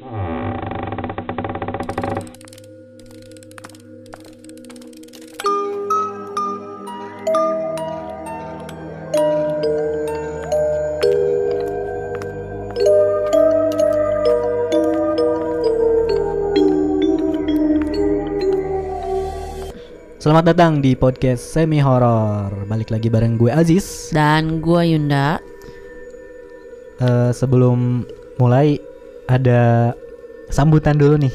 Selamat datang di podcast semi horor. Balik lagi bareng gue Aziz. Dan gua Yunda. Eh, sebelum mulai ada sambutan dulu nih.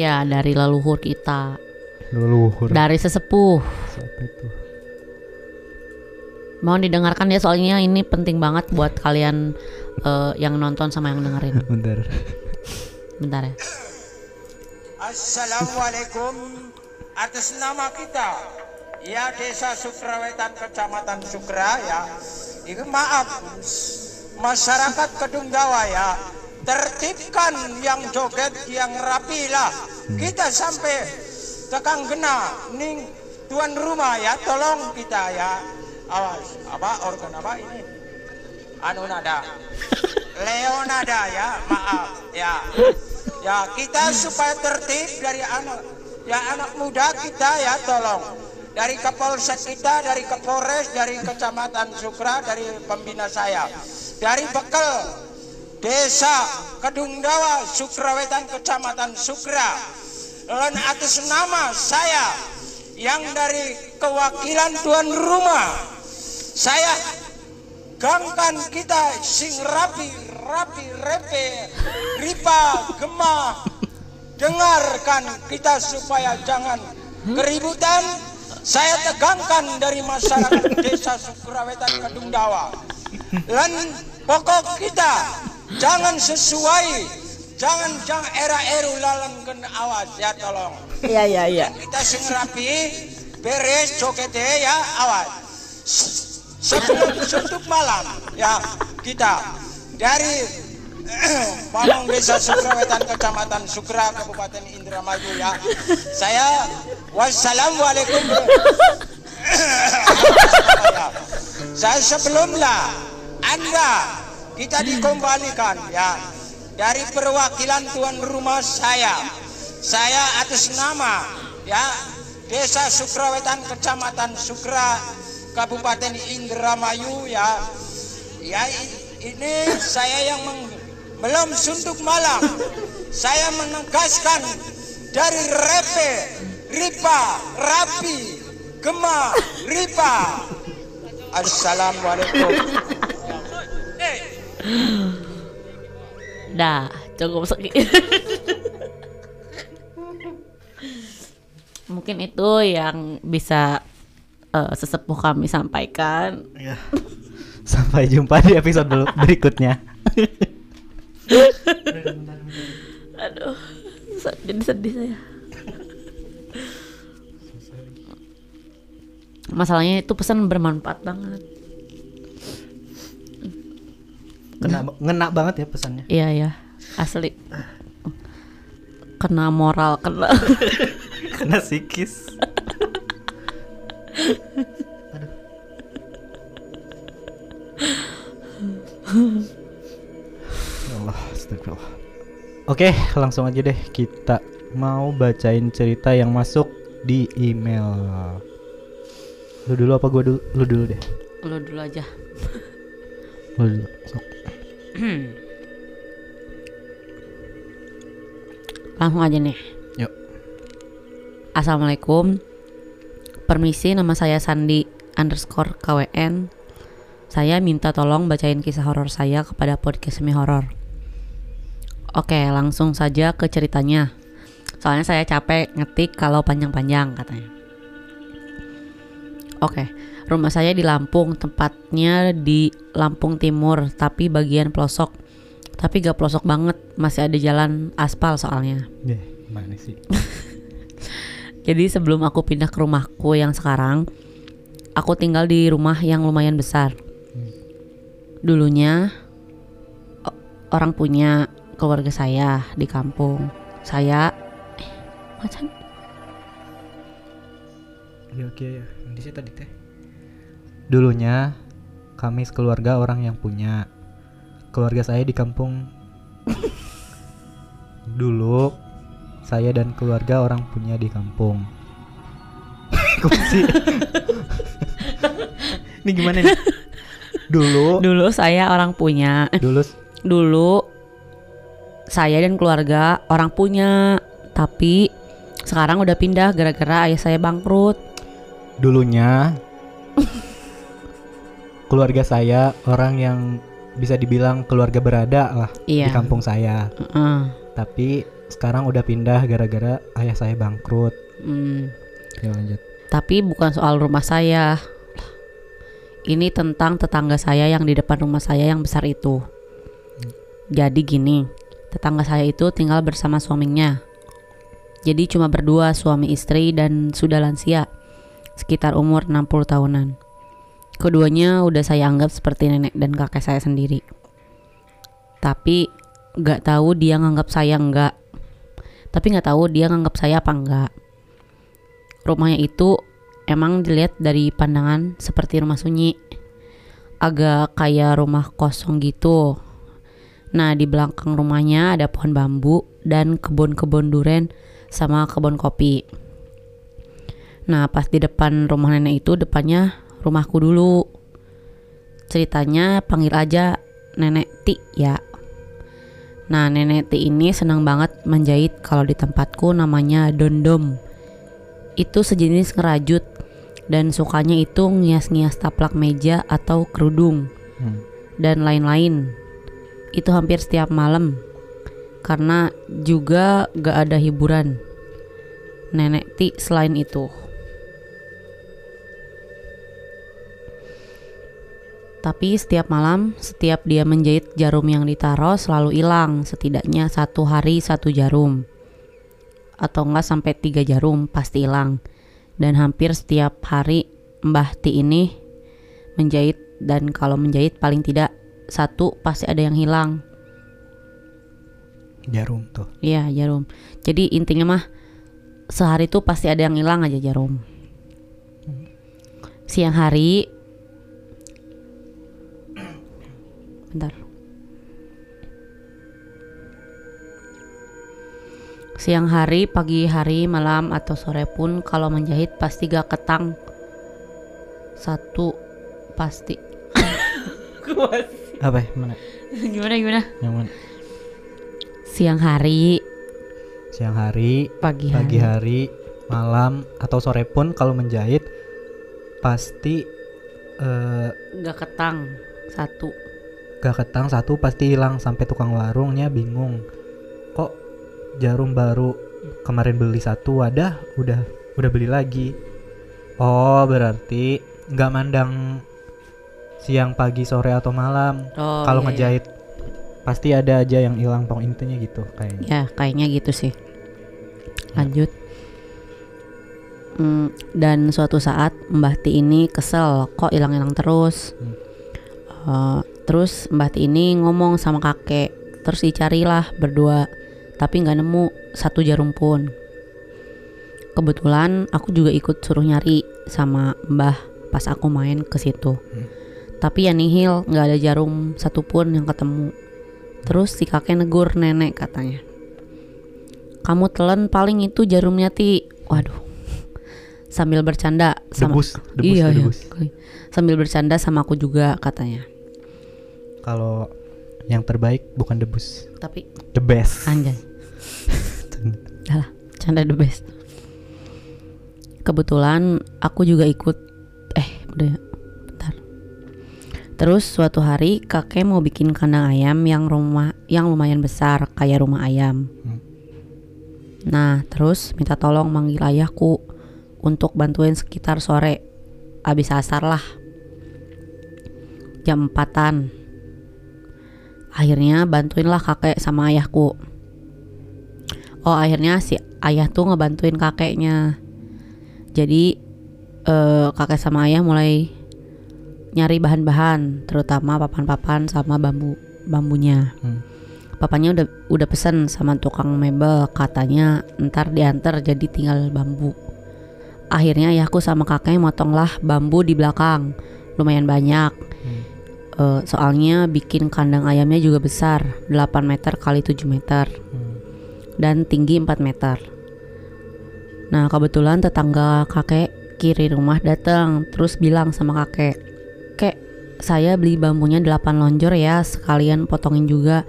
Ya dari leluhur kita. Leluhur. Dari sesepuh. Siapa itu? Mohon didengarkan ya soalnya ini penting banget buat kalian eh, yang nonton sama yang dengerin. Bentar. Bentar ya. Assalamualaikum atas nama kita ya Desa Sukrawetan Kecamatan Sukra ya ini maaf masyarakat Kedung Dawa ya tertibkan yang joget yang rapi lah. Kita sampai tekan gena. Ning tuan rumah ya tolong kita ya. Awas apa organ apa ini? Anu nada. Leonada ya maaf ya. Ya kita supaya tertib dari anak ya anak muda kita ya tolong. Dari Kapolsek kita dari Kapolres dari Kecamatan Sukra dari pembina saya. Dari Bekel Desa Kedung Dawa Sukrawetan Kecamatan Sukra. Dan atas nama saya yang dari kewakilan tuan rumah saya gangkan kita sing rapi rapi repe ripa gemah dengarkan kita supaya jangan keributan. Saya tegangkan dari masyarakat desa Sukurawetan Kedung Dawa. Dan pokok kita jangan sesuai. Jangan jangan era eru lalang gen awas ya tolong. Iya iya iya. kita sing rapi beres cokete ya awas. Sebelum suntuk malam ya kita. Dari Pamong Desa Sukrawetan Kecamatan Sukra Kabupaten Indramayu ya. Saya wassalamualaikum. Saya sebelumnya anda kita dikembalikan ya. Dari perwakilan tuan rumah saya. Saya atas nama ya Desa Sukrawetan Kecamatan Sukra Kabupaten Indramayu ya. Ya ini saya yang belum suntuk malam. Saya menegaskan dari repe ripa rapi gema ripa. Assalamualaikum Dah, cukup segitu. Mungkin itu yang bisa eh, sesepuh kami sampaikan. Ya. Sampai jumpa di episode berikutnya. Aduh, jadi sedih saya. Masalahnya itu pesan bermanfaat banget. Kena ngena banget ya pesannya. Iya ya, asli. Kena moral, kena. Kena psikis. Ya Allah, astagfirullah. Oke, langsung aja deh kita mau bacain cerita yang masuk di email. Lu dulu apa gua dulu? Lu dulu deh. Lu dulu aja. Lu dulu. Sok. Langsung aja nih. Yuk. Assalamualaikum. Permisi, nama saya Sandi underscore KWN. Saya minta tolong bacain kisah horor saya kepada podcast semi horor. Oke, langsung saja ke ceritanya. Soalnya saya capek ngetik kalau panjang-panjang katanya. Oke, rumah saya di Lampung, tempatnya di Lampung Timur, tapi bagian pelosok. Tapi gak pelosok banget, masih ada jalan aspal soalnya. Deh, mana sih? Jadi sebelum aku pindah ke rumahku yang sekarang, aku tinggal di rumah yang lumayan besar. Dulunya o- orang punya keluarga saya di kampung. Saya eh macan Ya oke ya. Di sini tadi teh. Dulunya kami sekeluarga orang yang punya keluarga saya di kampung Dulu saya dan keluarga orang punya di kampung. Ini gimana nih? Dulu, Dulu saya orang punya. Dulu Dulu saya dan keluarga orang punya, tapi sekarang udah pindah gara-gara ayah saya bangkrut. Dulunya keluarga saya orang yang bisa dibilang keluarga berada lah Iya. di kampung saya. Heeh. Tapi sekarang udah pindah gara-gara ayah saya bangkrut. Hmm. Ya lanjut. Tapi bukan soal rumah saya. Ini tentang tetangga saya yang di depan rumah saya yang besar itu. Jadi gini, tetangga saya itu tinggal bersama suaminya. Jadi cuma berdua suami istri dan sudah lansia. Sekitar umur 60 tahunan. Keduanya udah saya anggap seperti nenek dan kakek saya sendiri. Tapi nggak tahu dia nganggap saya enggak. Tapi nggak tahu dia nganggap saya apa enggak rumahnya itu emang dilihat dari pandangan seperti rumah sunyi agak kayak rumah kosong gitu nah di belakang rumahnya ada pohon bambu dan kebun-kebun duren sama kebun kopi nah pas di depan rumah nenek itu depannya rumahku dulu ceritanya panggil aja nenek Ti ya Nah, nenek Ti ini senang banget menjahit kalau di tempatku namanya dondom itu sejenis ngerajut dan sukanya itu ngias-ngias taplak meja atau kerudung Hmm. dan lain-lain. Itu hampir setiap malam karena juga gak ada hiburan. Nenek Ti selain itu. Tapi setiap malam, setiap dia menjahit jarum yang ditaruh selalu hilang, setidaknya satu hari satu jarum. Atau enggak sampai tiga jarum pasti hilang. Dan hampir setiap hari Mbah Ti ini menjahit. Dan kalau menjahit paling tidak satu pasti ada yang hilang. Jarum tuh. iya jarum. Jadi intinya mah sehari tuh pasti ada yang hilang aja jarum. Siang hari bentar Siang hari, pagi hari, malam atau sore pun kalau menjahit pasti gak ketang. Satu pasti. Apa? ya? Mana? gimana gimana? Yang mana? Siang hari, Siang hari, pagi hari. pagi hari, malam atau sore pun kalau menjahit pasti eh Gak ketang. Satu. Gak ketang satu pasti hilang sampai tukang warungnya bingung. Kok jarum baru kemarin beli satu wadah udah udah beli lagi. Oh, berarti nggak mandang siang, pagi, sore atau malam. Oh, kalau iya, ngejahit pasti ada aja yang hilang pong intinya gitu kayaknya. Ya, kayaknya gitu sih. Lanjut. Hmm, dan suatu saat Mbah Ti ini kesel kok hilang-hilang terus. Hmm. Eh, terus Mbah ini ngomong sama kakek, terus dicarilah berdua, tapi nggak nemu satu jarum pun. Kebetulan aku juga ikut suruh nyari sama Mbah pas aku main ke situ. Tapi ya nihil, nggak ada jarum satupun yang ketemu. Terus si kakek negur nenek katanya. Kamu telan paling itu jarumnya ti. Waduh. Sambil bercanda sama Debus, debus, iya, iya. debus. Sambil bercanda sama aku juga katanya. Kalau yang terbaik bukan debus, Tapi the best. anjay. Lah, canda the best. Kebetulan aku juga ikut eh udah ya, bentar. Terus suatu hari kakek mau bikin kandang ayam yang rumah yang lumayan besar kayak rumah ayam. Hmm. Nah, terus minta tolong manggil ayahku untuk bantuin sekitar sore. Abis asar lah. Jam empatan. Akhirnya bantuinlah kakek sama ayahku. Oh akhirnya si ayah tuh ngebantuin kakeknya. Jadi eh, kakek sama ayah mulai nyari bahan-bahan, terutama papan-papan sama bambu bambunya. Hmm. Papanya udah udah pesen sama tukang mebel, katanya ntar diantar jadi tinggal bambu. Akhirnya ayahku sama kakek motonglah bambu di belakang, lumayan banyak. Eh, soalnya bikin kandang ayamnya juga besar, 8 meter kali 7 meter. Hmm. dan tinggi 4 meter. Nah, kebetulan tetangga kakek kiri rumah datang terus bilang sama kakek, "Kek, saya beli bambunya 8 lonjor ya, sekalian potongin juga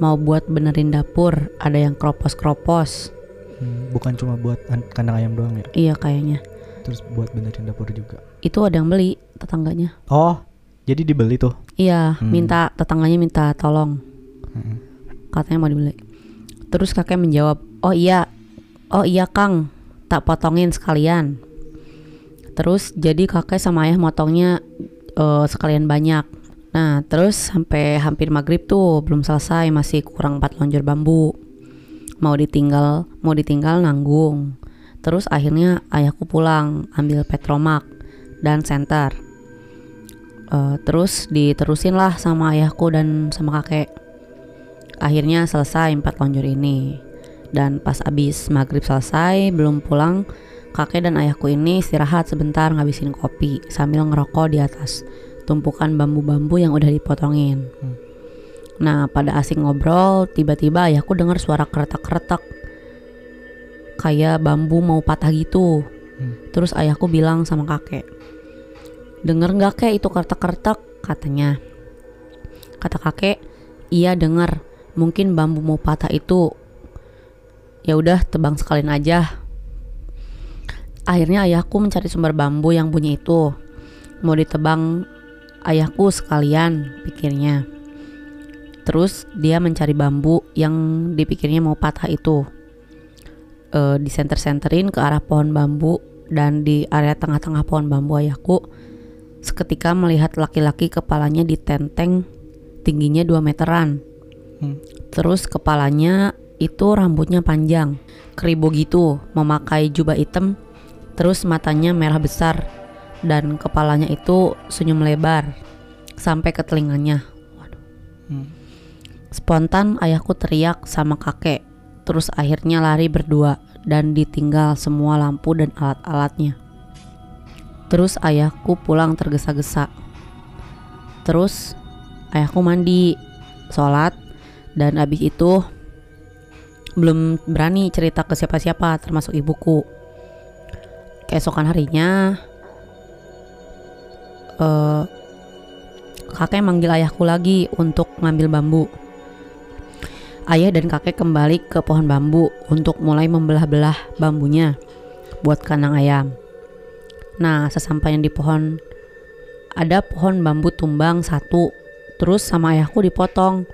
mau buat benerin dapur, ada yang kropos-kropos." Hmm, bukan cuma buat an- kandang ayam doang ya, Iya kayaknya. terus buat benerin dapur juga. Itu ada yang beli tetangganya. Oh, jadi dibeli tuh. Iya, Hmm. minta tetangganya minta tolong. Mm-mm. katanya mau dibeli. Terus kakek menjawab, oh iya, oh iya Kang, tak potongin sekalian. Terus jadi kakek sama ayah motongnya eh, sekalian banyak. Nah terus sampai hampir maghrib tuh belum selesai masih kurang 4 lonjor bambu. Mau ditinggal, mau ditinggal nanggung. Terus akhirnya ayahku pulang ambil petromak dan senter. Eh, terus diterusin lah sama ayahku dan sama kakek. Akhirnya selesai empat lonjor ini. Dan pas abis maghrib selesai, belum pulang, kakek dan ayahku ini istirahat sebentar ngabisin kopi sambil ngerokok di atas tumpukan bambu-bambu yang udah dipotongin. Hmm. Nah, pada asing ngobrol, tiba-tiba ayahku dengar suara keretak-keretak. Kayak bambu mau patah gitu. Hmm. Terus ayahku bilang sama kakek, Denger nggak kek itu keretak-keretak? Katanya. Kata kakek, iya denger. Mungkin bambu mau patah itu. Ya udah tebang sekalian aja. Akhirnya ayahku mencari sumber bambu yang bunyi itu. Mau ditebang ayahku sekalian, pikirnya. Terus dia mencari bambu yang dipikirnya mau patah itu. Eh, disenter-senterin ke arah pohon bambu dan di area tengah-tengah pohon bambu ayahku seketika melihat laki-laki kepalanya ditenteng tingginya 2 meteran. Hmm. Terus kepalanya itu rambutnya panjang, keribu gitu, memakai jubah hitam, terus matanya merah besar dan kepalanya itu senyum lebar sampai ke telinganya. Waduh. Hmm. Spontan ayahku teriak sama kakek, terus akhirnya lari berdua dan ditinggal semua lampu dan alat-alatnya. Terus ayahku pulang tergesa-gesa. Terus ayahku mandi, sholat, dan abis itu belum berani cerita ke siapa-siapa termasuk ibuku. Keesokan harinya eh, kakek manggil ayahku lagi untuk ngambil bambu. Ayah dan kakek kembali ke pohon bambu untuk mulai membelah-belah bambunya buat kandang ayam. Nah, sesampainya di pohon. Ada pohon bambu tumbang satu, terus sama ayahku dipotong,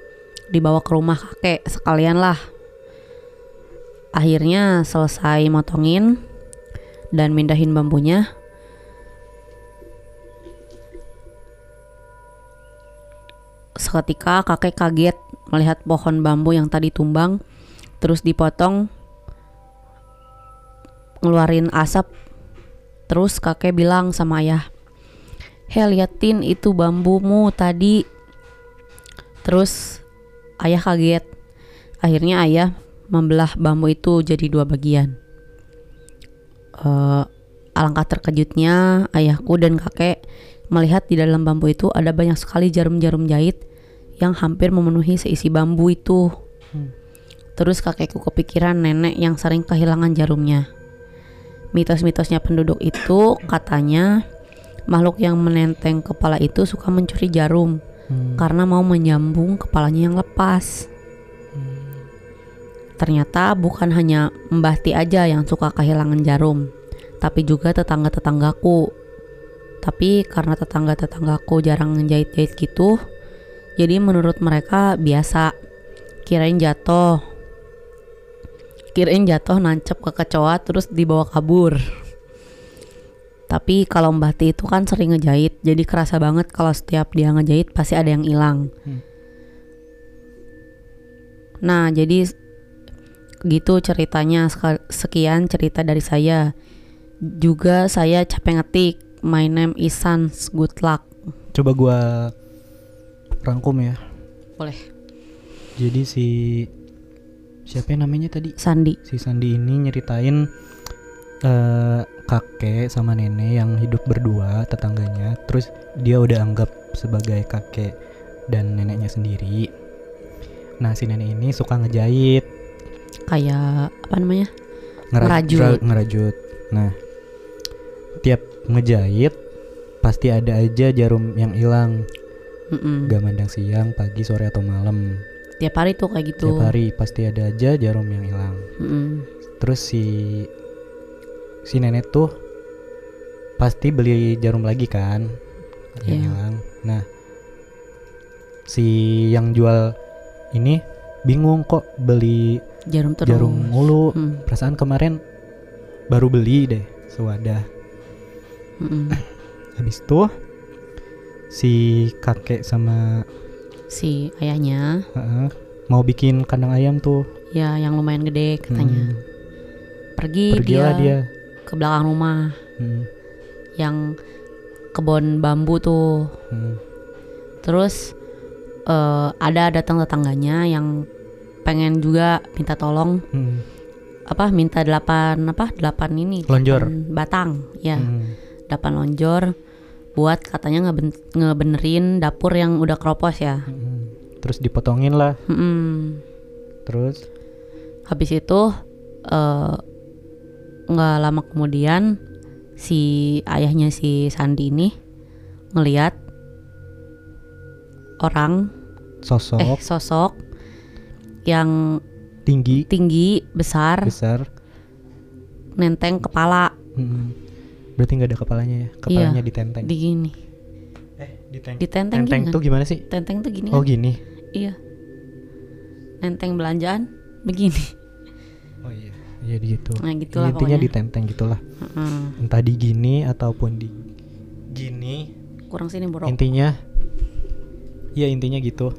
dibawa ke rumah kakek sekalian lah. Akhirnya selesai motongin dan mindahin bambunya. Seketika kakek kaget melihat pohon bambu yang tadi tumbang. Terus dipotong. Ngeluarin asap Terus kakek bilang sama ayah, Hei liatin itu bambumu tadi. Terus ayah kaget. Akhirnya ayah membelah bambu itu jadi dua bagian. Eh, alangkah terkejutnya ayahku dan kakek melihat di dalam bambu itu ada banyak sekali jarum-jarum jahit yang hampir memenuhi seisi bambu itu. Hmm. Terus kakekku kepikiran nenek yang sering kehilangan jarumnya. Mitos-mitosnya penduduk itu katanya makhluk yang menenteng kepala itu suka mencuri jarum Hmm. karena mau menyambung kepalanya yang lepas. Ternyata bukan hanya Mbah Ti aja yang suka kehilangan jarum, tapi juga tetangga-tetanggaku. Tapi karena tetangga-tetanggaku jarang ngejahit-jahit gitu, jadi menurut mereka biasa. Kirain jatuh. Kirain jatuh nancep ke kecoa terus dibawa kabur. Tapi kalau Mbah Ti itu kan sering ngejahit, jadi kerasa banget kalau setiap dia ngejahit pasti ada yang hilang. Hmm. Nah, jadi gitu ceritanya sekian cerita dari saya. Juga saya capek ngetik. My name is Sans. Good luck. Coba gua rangkum ya. Boleh. Jadi si siapa yang namanya tadi? Sandi. Si Sandi ini nyeritain eh kakek sama nenek yang hidup berdua tetangganya. Terus dia udah anggap sebagai kakek dan neneknya sendiri. Nah si nenek ini suka ngejahit. kayak apa namanya Ngera- Ngerajut. ngera- ngerajut. Nah, tiap ngejahit pasti ada aja jarum yang hilang. Mm-mm. Gak mandang siang, pagi, sore atau malam. Tiap hari tuh kayak gitu Tiap hari pasti ada aja jarum yang hilang. Mm-mm. Terus si si nenek tuh pasti beli jarum lagi kan yang Iya. hilang. Nah, si yang jual ini bingung kok beli jarum terus jarum mulu. Mm, Perasaan kemarin baru beli deh sewadah. mm-mm. Habis itu si kakek sama si ayahnya. Heeh, mau bikin kandang ayam tuh. ya yang lumayan gede katanya. Hmm, pergi Pergilah dia, dia. ke belakang rumah. Hmm, yang kebun bambu tuh. Hmm, terus eh, ada datang tetangganya yang pengen juga minta tolong. Hmm, apa minta delapan apa delapan ini Lonjor. delapan batang ya. Hmm. delapan lonjor buat katanya ngeben- ngebenerin dapur yang udah keropos ya Mm-mm. Terus dipotongin lah. Mm-mm. Terus habis itu eh, nggak lama kemudian si ayahnya si Sandi ini ngelihat orang sosok eh sosok yang tinggi tinggi besar besar. nenteng kepala Mm-mm. Berarti nggak ada kepalanya ya? Kepalanya ditenteng. di gini eh, diteng. ditenteng Tenteng gini tuh kan? gimana sih? tenteng tuh gini Oh kan? gini. iya nenteng belanjaan begini Oh iya. Iya gitu. nah gitulah Intinya pokoknya ditenteng gitulah. Mm-mm. Entah di gini ataupun di gini. kurang sini bro Intinya ya intinya gitu.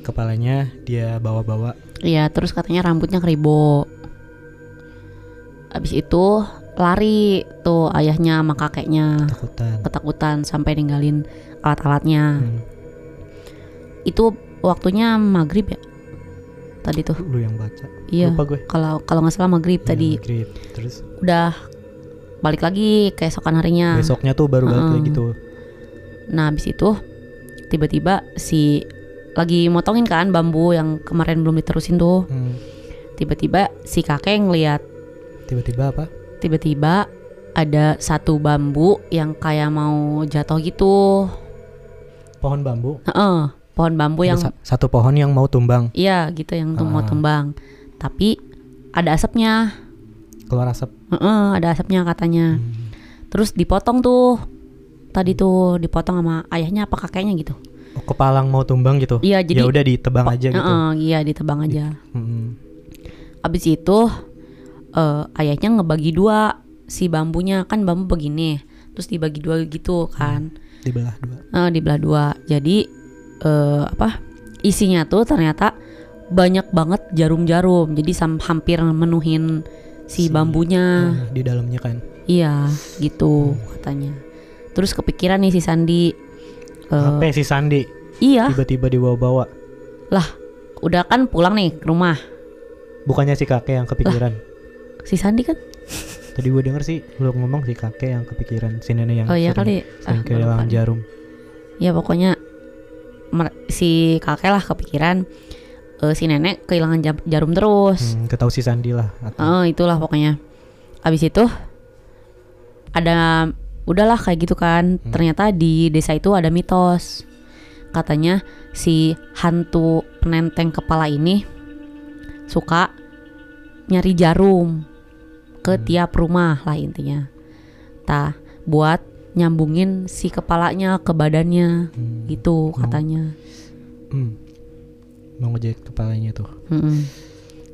Kepalanya dia bawa-bawa. Iya, terus katanya rambutnya keribo. Abis itu lari tuh ayahnya sama kakeknya Takutan. ketakutan sampai ninggalin alat-alatnya. Hmm. Itu waktunya maghrib ya? Tadi tuh. Lu yang baca. Iya. Lupa gue. Kalau kalau nggak salah maghrib Iya, tadi. maghrib. Terus Udah balik lagi keesokan harinya. besoknya tuh baru balik Heeh. lagi tuh. Nah, abis itu tiba-tiba si lagi motongin kan bambu yang kemarin belum diterusin tuh. Hmm. Tiba-tiba si kakek ngeliat Tiba-tiba apa? Tiba-tiba ada satu bambu yang kayak mau jatuh gitu. Pohon bambu. Heeh, pohon bambu yang Ada sa- satu pohon yang mau tumbang, iya gitu yang mau Ah. tumbang. Tapi ada asapnya. keluar asap. Heeh, ada asapnya katanya. Hmm. Terus dipotong tuh. Tadi tuh dipotong sama ayahnya apa kakeknya gitu. Oh, kepalang mau tumbang gitu. Iya, jadi- ya udah ditebang aja gitu. Heeh, iya ditebang aja. Hmm. Abis itu eh, ayahnya ngebagi dua si bambunya kan bambu begini. Terus dibagi dua gitu kan. Dibelah dua. Eh, dibelah dua. Jadi eh, apa isinya tuh ternyata banyak banget jarum-jarum. Jadi sam- hampir menuhin si, Si- bambunya. Nah, di dalamnya kan. Iya, gitu katanya. Terus kepikiran nih si Sandi. eh, Apa si Sandi iya, tiba-tiba dibawa-bawa? udah kan pulang nih ke rumah. Bukannya si kakek yang kepikiran. Si Sandi kan? Tadi gue denger sih lu ngomong si kakek yang kepikiran, si nenek yang oh iya sering, kali. sering Ah, kehilangan jarum. Ya pokoknya si kakek lah kepikiran eh, si nenek kehilangan jam- jarum terus. Hmm, ketau si Sandi lah. Atau, Oh, itulah pokoknya. Habis itu ada udahlah kayak gitu kan. Hmm. Ternyata di desa itu ada mitos. Katanya si hantu penenteng kepala ini suka nyari jarum ke Hmm. tiap rumah lah intinya. Tah buat nyambungin si kepalanya ke badannya Hmm. gitu katanya. Hmm. Mau ngejahit kepalanya tuh. Mm-mm.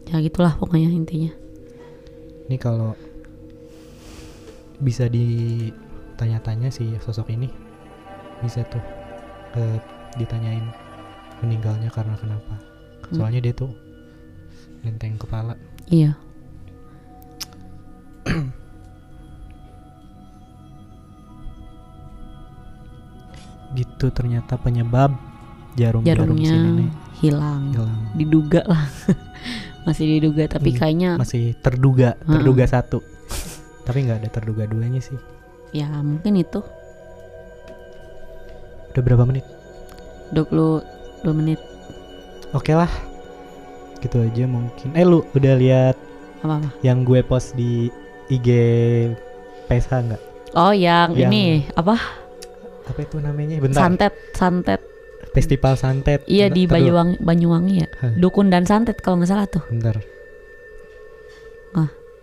Ya gitulah pokoknya intinya. Ini kalau bisa ditanya-tanya si sosok ini bisa tuh eh, ditanyain meninggalnya karena kenapa. Hmm. Soalnya dia tuh nenteng kepala. Iya. Gitu ternyata penyebab Jarumnya nenek hilang. hilang. Diduga lah. Masih diduga tapi Hmm, kayaknya Masih terduga, Heeh. terduga satu. Tapi nggak ada terduga duanya sih. ya mungkin itu Udah berapa menit? 22 menit. Oke lah. gitu aja mungkin eh lu udah lihat Apa apa? yang gue post di IG PSH nggak Oh, yang, Yang- ini apa? Apa itu namanya bentar Santet, santet. festival santet Iya Bentar, di. Banyuwangi, Banyuwangi ya. Hah. Dukun dan santet kalau nggak salah tuh. bentar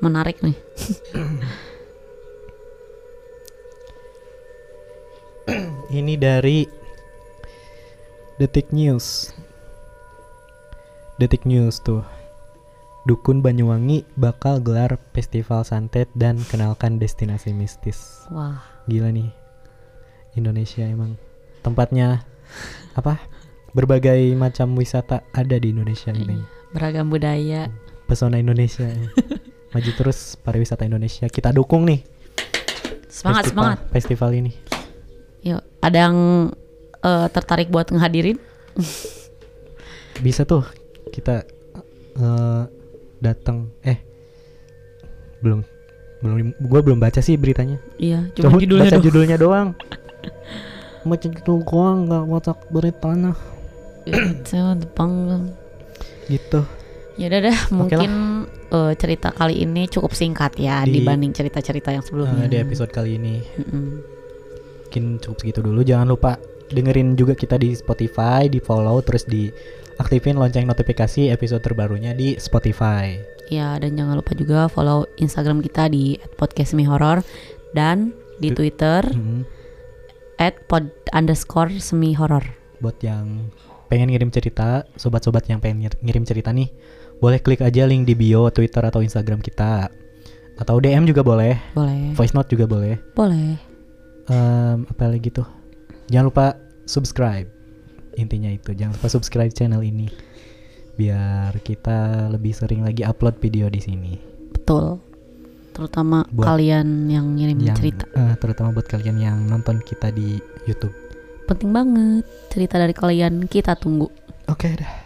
Menarik nih. ini dari Detik News Detik News tuh Dukun Banyuwangi bakal gelar festival santet dan kenalkan destinasi mistis Wah, Gila nih Indonesia emang. Tempatnya apa? Berbagai macam wisata ada di Indonesia ini beragam budaya. pesona Indonesia. Maju terus pariwisata Indonesia. Kita dukung nih. Semangat, festival, semangat. festival ini. Yuk, ada yang eh, tertarik buat ngehadirin? bisa tuh kita eh, datang eh belum belum gue belum baca sih beritanya. Iya, cuma judulnya baca doang. judulnya doang baca judul doang nggak baca beritanya Saya Jepang. gitu. Ya udah dah, mungkin eh, cerita kali ini cukup singkat ya Di- dibanding cerita-cerita yang sebelumnya. Eh, di episode kali ini. Mm-mm. mungkin cukup segitu dulu. Jangan lupa dengerin juga kita di Spotify di follow terus di aktifin lonceng notifikasi episode terbarunya di Spotify. Ya, dan jangan lupa juga follow Instagram kita di @podcastsemihoror dan di Du- Twitter. Hmm, @pod underscore semi horror. buat yang pengen ngirim cerita sobat-sobat yang pengen ngir- ngirim cerita nih boleh klik aja link di bio Twitter atau Instagram kita atau DM juga boleh Boleh. voice note juga boleh Boleh. Em, apa lagi tuh jangan lupa subscribe intinya itu jangan lupa subscribe channel ini biar kita lebih sering lagi upload video di sini Betul. Terutama Buat kalian yang ngirim yang cerita. eh, terutama buat kalian yang nonton kita di YouTube Penting banget cerita dari kalian kita tunggu. oke dah